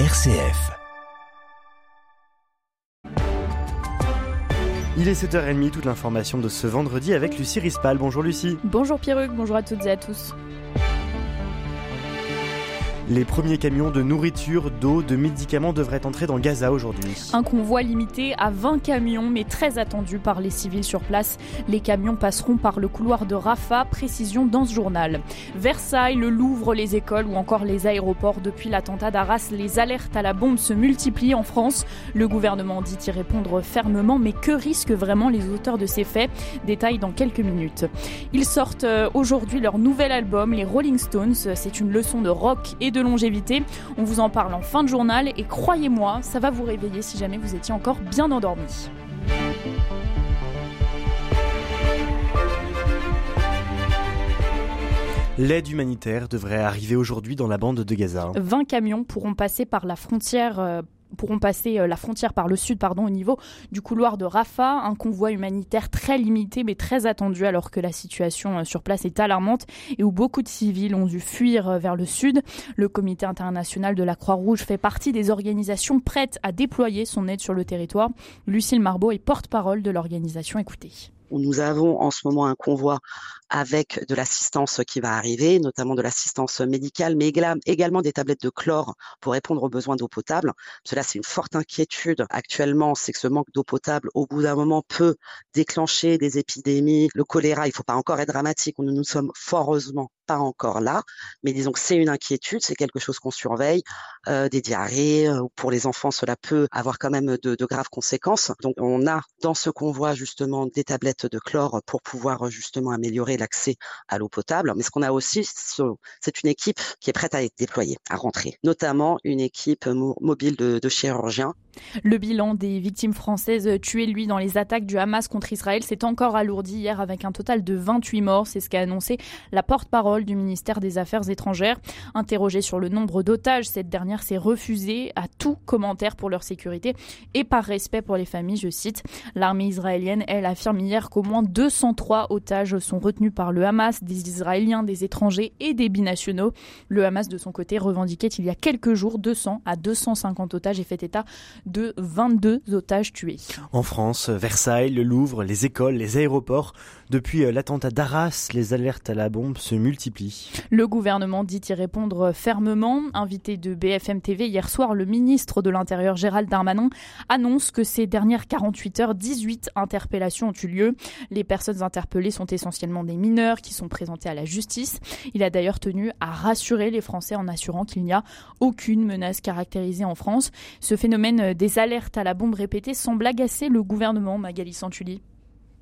RCF. Il est 7h30, toute l'information de ce vendredi avec Lucie Rispal. Bonjour Lucie. Bonjour Pierruc, bonjour à toutes et à tous. Les premiers camions de nourriture, d'eau, de médicaments devraient entrer dans Gaza aujourd'hui. Un convoi limité à 20 camions, mais très attendu par les civils sur place. Les camions passeront par le couloir de Rafah, précision dans ce journal. Versailles, le Louvre, les écoles ou encore les aéroports. Depuis l'attentat d'Arras, les alertes à la bombe se multiplient en France. Le gouvernement dit y répondre fermement, mais que risquent vraiment les auteurs de ces faits? Détail dans quelques minutes. Ils sortent euh, aujourd'hui leur nouvel album, les Rolling Stones. C'est une leçon de rock et de longévité. On vous en parle en fin de journal et croyez-moi, ça va vous réveiller si jamais vous étiez encore bien endormi. L'aide humanitaire devrait arriver aujourd'hui dans la bande de Gaza. 20 camions pourront passer par la frontière euh, pourront passer euh, la frontière par le sud pardon, au niveau du couloir de Rafah. Un convoi humanitaire très limité mais très attendu alors que la situation euh, sur place est alarmante et où beaucoup de civils ont dû fuir euh, vers le sud. Le comité international de la Croix-Rouge fait partie des organisations prêtes à déployer son aide sur le territoire. Lucille Marbeau est porte-parole de l'organisation. Écoutez. Nous avons en ce moment un convoi avec de l'assistance qui va arriver, notamment de l'assistance médicale, mais également des tablettes de chlore pour répondre aux besoins d'eau potable. Cela, c'est une forte inquiétude actuellement, c'est que ce manque d'eau potable, au bout d'un moment, peut déclencher des épidémies. Le choléra, il ne faut pas encore être dramatique, nous nous sommes fort heureusement pas encore là, mais disons que c'est une inquiétude, c'est quelque chose qu'on surveille. Euh, des diarrhées, euh, pour les enfants, cela peut avoir quand même de, de, graves conséquences. Donc on a dans ce convoi justement des tablettes de chlore pour pouvoir justement améliorer l'accès à l'eau potable. Mais ce qu'on a aussi, c'est une équipe qui est prête à être déployée, à rentrer, notamment une équipe mobile de, de chirurgiens le bilan des victimes françaises tuées, lui, dans les attaques du Hamas contre Israël s'est encore alourdi hier avec un total de 28 morts. C'est ce qu'a annoncé la porte-parole du ministère des Affaires étrangères. Interrogée sur le nombre d'otages, cette dernière s'est refusée à tout commentaire pour leur sécurité et par respect pour les familles, je cite. L'armée israélienne, elle, affirme hier qu'au moins 203 otages sont retenus par le Hamas, des Israéliens, des étrangers et des binationaux. Le Hamas, de son côté, revendiquait il y a quelques jours 200 à 250 otages et fait état de 22 otages tués. En France, Versailles, le Louvre, les écoles, les aéroports, depuis euh, l'attentat d'Arras, les alertes à la bombe se multiplient. Le gouvernement dit y répondre fermement. Invité de BFM TV hier soir, le ministre de l'Intérieur Gérald Darmanin annonce que ces dernières 48 heures, 18 interpellations ont eu lieu. Les personnes interpellées sont essentiellement des mineurs qui sont présentés à la justice. Il a d'ailleurs tenu à rassurer les Français en assurant qu'il n'y a aucune menace caractérisée en France. Ce phénomène des alertes à la bombe répétées semble agacer le gouvernement, Magali Santulli.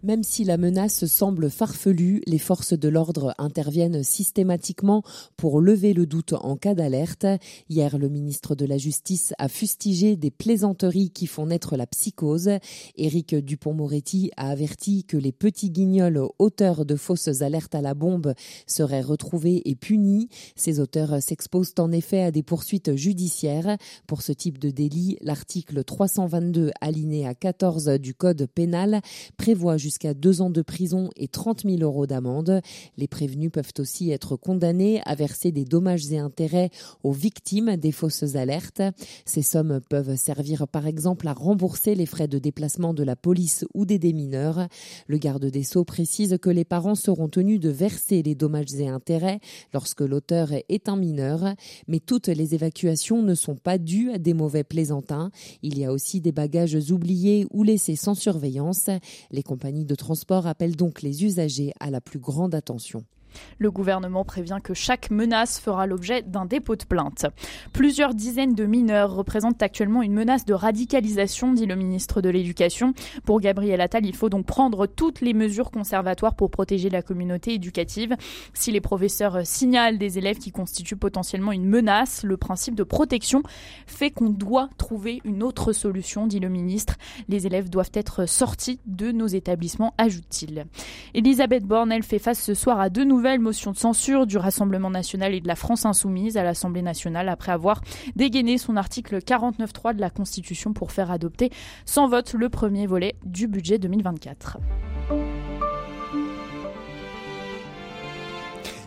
Même si la menace semble farfelue, les forces de l'ordre interviennent systématiquement pour lever le doute en cas d'alerte. Hier, le ministre de la Justice a fustigé des plaisanteries qui font naître la psychose. Éric Dupont-Moretti a averti que les petits guignols auteurs de fausses alertes à la bombe seraient retrouvés et punis. Ces auteurs s'exposent en effet à des poursuites judiciaires. Pour ce type de délit, l'article 322 alinéa 14 du Code pénal prévoit jusqu'à deux ans de prison et 30 000 euros d'amende. Les prévenus peuvent aussi être condamnés à verser des dommages et intérêts aux victimes des fausses alertes. Ces sommes peuvent servir par exemple à rembourser les frais de déplacement de la police ou des démineurs. Le garde des Sceaux précise que les parents seront tenus de verser les dommages et intérêts lorsque l'auteur est un mineur, mais toutes les évacuations ne sont pas dues à des mauvais plaisantins. Il y a aussi des bagages oubliés ou laissés sans surveillance. Les compagnies de transport appelle donc les usagers à la plus grande attention. Le gouvernement prévient que chaque menace fera l'objet d'un dépôt de plainte. Plusieurs dizaines de mineurs représentent actuellement une menace de radicalisation, dit le ministre de l'Éducation. Pour Gabriel Attal, il faut donc prendre toutes les mesures conservatoires pour protéger la communauté éducative. Si les professeurs signalent des élèves qui constituent potentiellement une menace, le principe de protection fait qu'on doit trouver une autre solution, dit le ministre. Les élèves doivent être sortis de nos établissements, ajoute-t-il. Elisabeth Borne, elle fait face ce soir à deux nouveaux nouvelle motion de censure du Rassemblement national et de la France insoumise à l'Assemblée nationale après avoir dégainé son article 49.3 de la Constitution pour faire adopter sans vote le premier volet du budget 2024.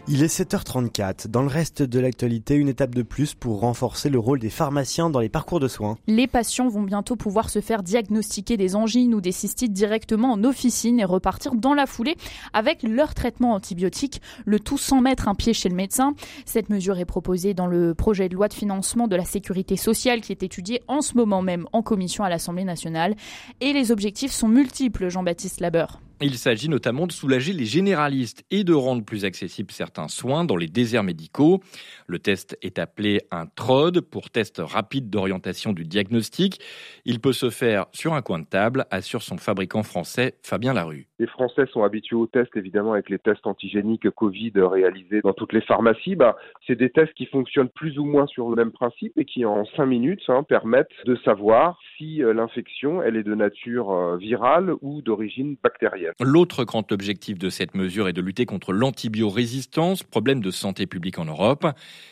Il est 7h34. Dans le reste de l'actualité, une étape de plus pour renforcer le rôle des pharmaciens dans les parcours de soins. Les patients vont bientôt pouvoir se faire diagnostiquer des angines ou des cystites directement en officine et repartir dans la foulée avec leur traitement antibiotique, le tout sans mettre un pied chez le médecin. Cette mesure est proposée dans le projet de loi de financement de la sécurité sociale qui est étudié en ce moment même en commission à l'Assemblée nationale. Et les objectifs sont multiples, Jean-Baptiste Labeur. Il s'agit notamment de soulager les généralistes et de rendre plus accessibles certains soins dans les déserts médicaux. Le test est appelé un TROD pour test rapide d'orientation du diagnostic. Il peut se faire sur un coin de table, assure son fabricant français Fabien Larue. Les Français sont habitués aux tests, évidemment, avec les tests antigéniques Covid réalisés dans toutes les pharmacies. Bah, c'est des tests qui fonctionnent plus ou moins sur le même principe et qui, en cinq minutes, hein, permettent de savoir si euh, l'infection elle est de nature euh, virale ou d'origine bactérienne. L'autre grand objectif de cette mesure est de lutter contre l'antibiorésistance, problème de santé publique en Europe.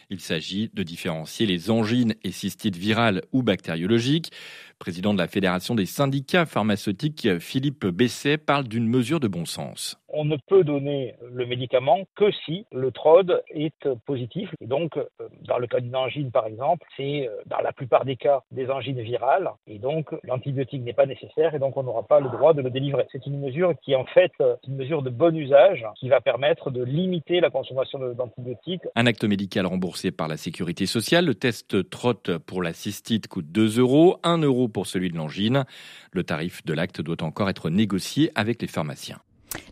Il s'agit de différencier les angines et cystites virales ou bactériologiques. Président de la Fédération des syndicats pharmaceutiques, Philippe Besset, parle d'une mesure de bon sens on ne peut donner le médicament que si le TROD est positif. Et donc, euh, dans le cas d'une angine, par exemple, c'est euh, dans la plupart des cas des angines virales. Et donc, l'antibiotique n'est pas nécessaire et donc on n'aura pas le droit de le délivrer. C'est une mesure qui, en fait, est une mesure de bon usage qui va permettre de limiter la consommation d'antibiotiques. Un acte médical remboursé par la sécurité sociale. Le test TROT pour la cystite coûte 2 euros, 1 euro pour celui de l'angine. Le tarif de l'acte doit encore être négocié avec les pharmaciens.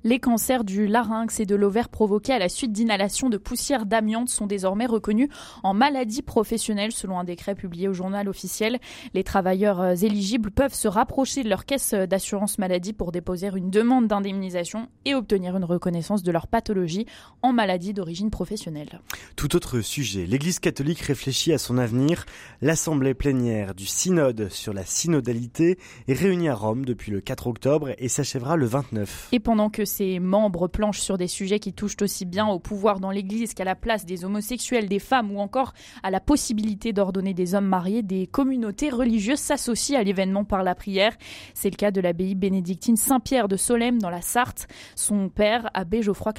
Les cancers du larynx et de l'ovaire provoqués à la suite d'inhalation de poussière d'amiante sont désormais reconnus en maladie professionnelle selon un décret publié au journal officiel. Les travailleurs euh, éligibles peuvent se rapprocher de leur caisse d'assurance maladie pour déposer une demande d'indemnisation et obtenir une reconnaissance de leur pathologie en maladie d'origine professionnelle. Tout autre sujet, l'Église catholique réfléchit à son avenir. L'Assemblée plénière du synode sur la synodalité est réunie à Rome depuis le 4 octobre et s'achèvera le 29. Et pendant que ses membres planchent sur des sujets qui touchent aussi bien au pouvoir dans l'Église qu'à la place des homosexuels, des femmes ou encore à la possibilité d'ordonner des hommes mariés, des communautés religieuses s'associent à l'événement par la prière. C'est le cas de l'abbaye bénédictine Saint-Pierre de Solesmes dans la Sarthe. Son père, abbé Geoffroy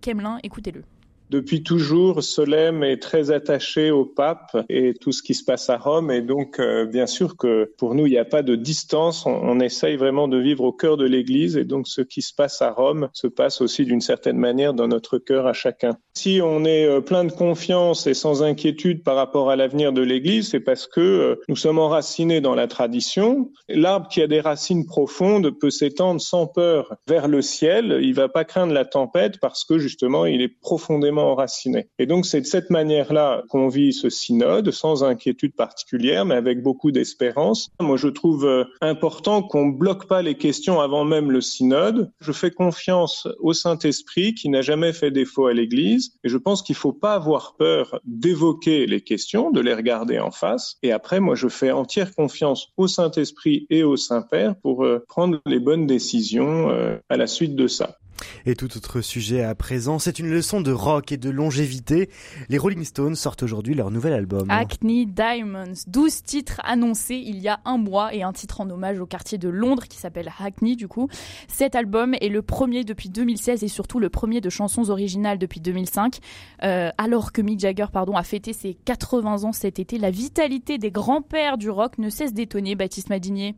Kemelin, écoutez-le. Depuis toujours, Solem est très attaché au pape et tout ce qui se passe à Rome. Et donc, euh, bien sûr que pour nous, il n'y a pas de distance. On, essaye vraiment de vivre au cœur de l'Église. Et donc, ce qui se passe à Rome se passe aussi d'une certaine manière dans notre cœur à chacun. Si on est euh, plein de confiance et sans inquiétude par rapport à l'avenir de l'Église, c'est parce que euh, nous sommes enracinés dans la tradition. L'arbre qui a des racines profondes peut s'étendre sans peur vers le ciel. Il va pas craindre la tempête parce que justement, il est profondément enraciné. Et donc c'est de cette manière-là qu'on vit ce synode, sans inquiétude particulière, mais avec beaucoup d'espérance. Moi, je trouve euh, important qu'on bloque pas les questions avant même le synode. Je fais confiance au Saint-Esprit qui n'a jamais fait défaut à l'Église, et je pense qu'il faut pas avoir peur d'évoquer les questions, de les regarder en face. Et après, moi, je fais entière confiance au Saint-Esprit et au Saint-Père pour euh, prendre les bonnes décisions euh, à la suite de ça. Et tout autre sujet à présent, c'est une leçon de rock et de longévité. Les Rolling Stones sortent aujourd'hui leur nouvel album. Acne Diamonds, 12 titres annoncés il y a un mois et un titre en hommage au quartier de Londres qui s'appelle Hackney du coup. Cet album est le premier depuis 2016 et surtout le premier de chansons originales depuis 2005. Euh, alors que Mick Jagger pardon, a fêté ses 80 ans cet été, la vitalité des grands-pères du rock ne cesse d'étonner Baptiste Madinier.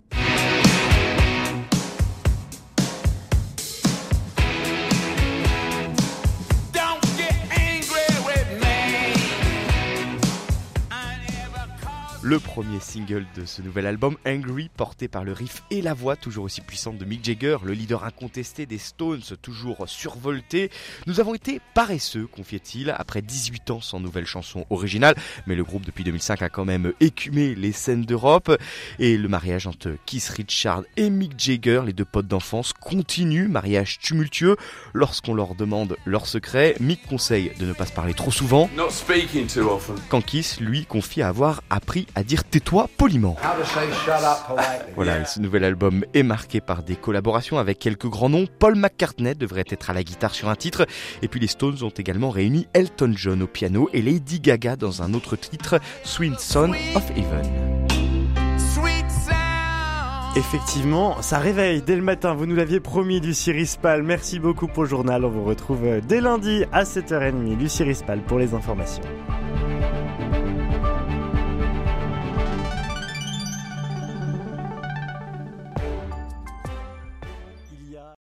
Le premier single de ce nouvel album, Angry, porté par le riff et la voix toujours aussi puissante de Mick Jagger, le leader incontesté des Stones, toujours survolté. Nous avons été paresseux, confiait-il, après 18 ans sans nouvelle chanson originale, mais le groupe depuis 2005 a quand même écumé les scènes d'Europe, et le mariage entre Keith Richard et Mick Jagger, les deux potes d'enfance, continue, mariage tumultueux. Lorsqu'on leur demande leur secret, Mick conseille de ne pas se parler trop souvent, quand Keith, lui, confie avoir appris à dire tais-toi poliment. Voilà, ce nouvel album est marqué par des collaborations avec quelques grands noms. Paul McCartney devrait être à la guitare sur un titre. Et puis les Stones ont également réuni Elton John au piano et Lady Gaga dans un autre titre, Sweet Son of Heaven. Effectivement, ça réveille dès le matin. Vous nous l'aviez promis, Lucie Rispal. Merci beaucoup pour le journal. On vous retrouve dès lundi à 7h30. Lucie Rispal pour les informations.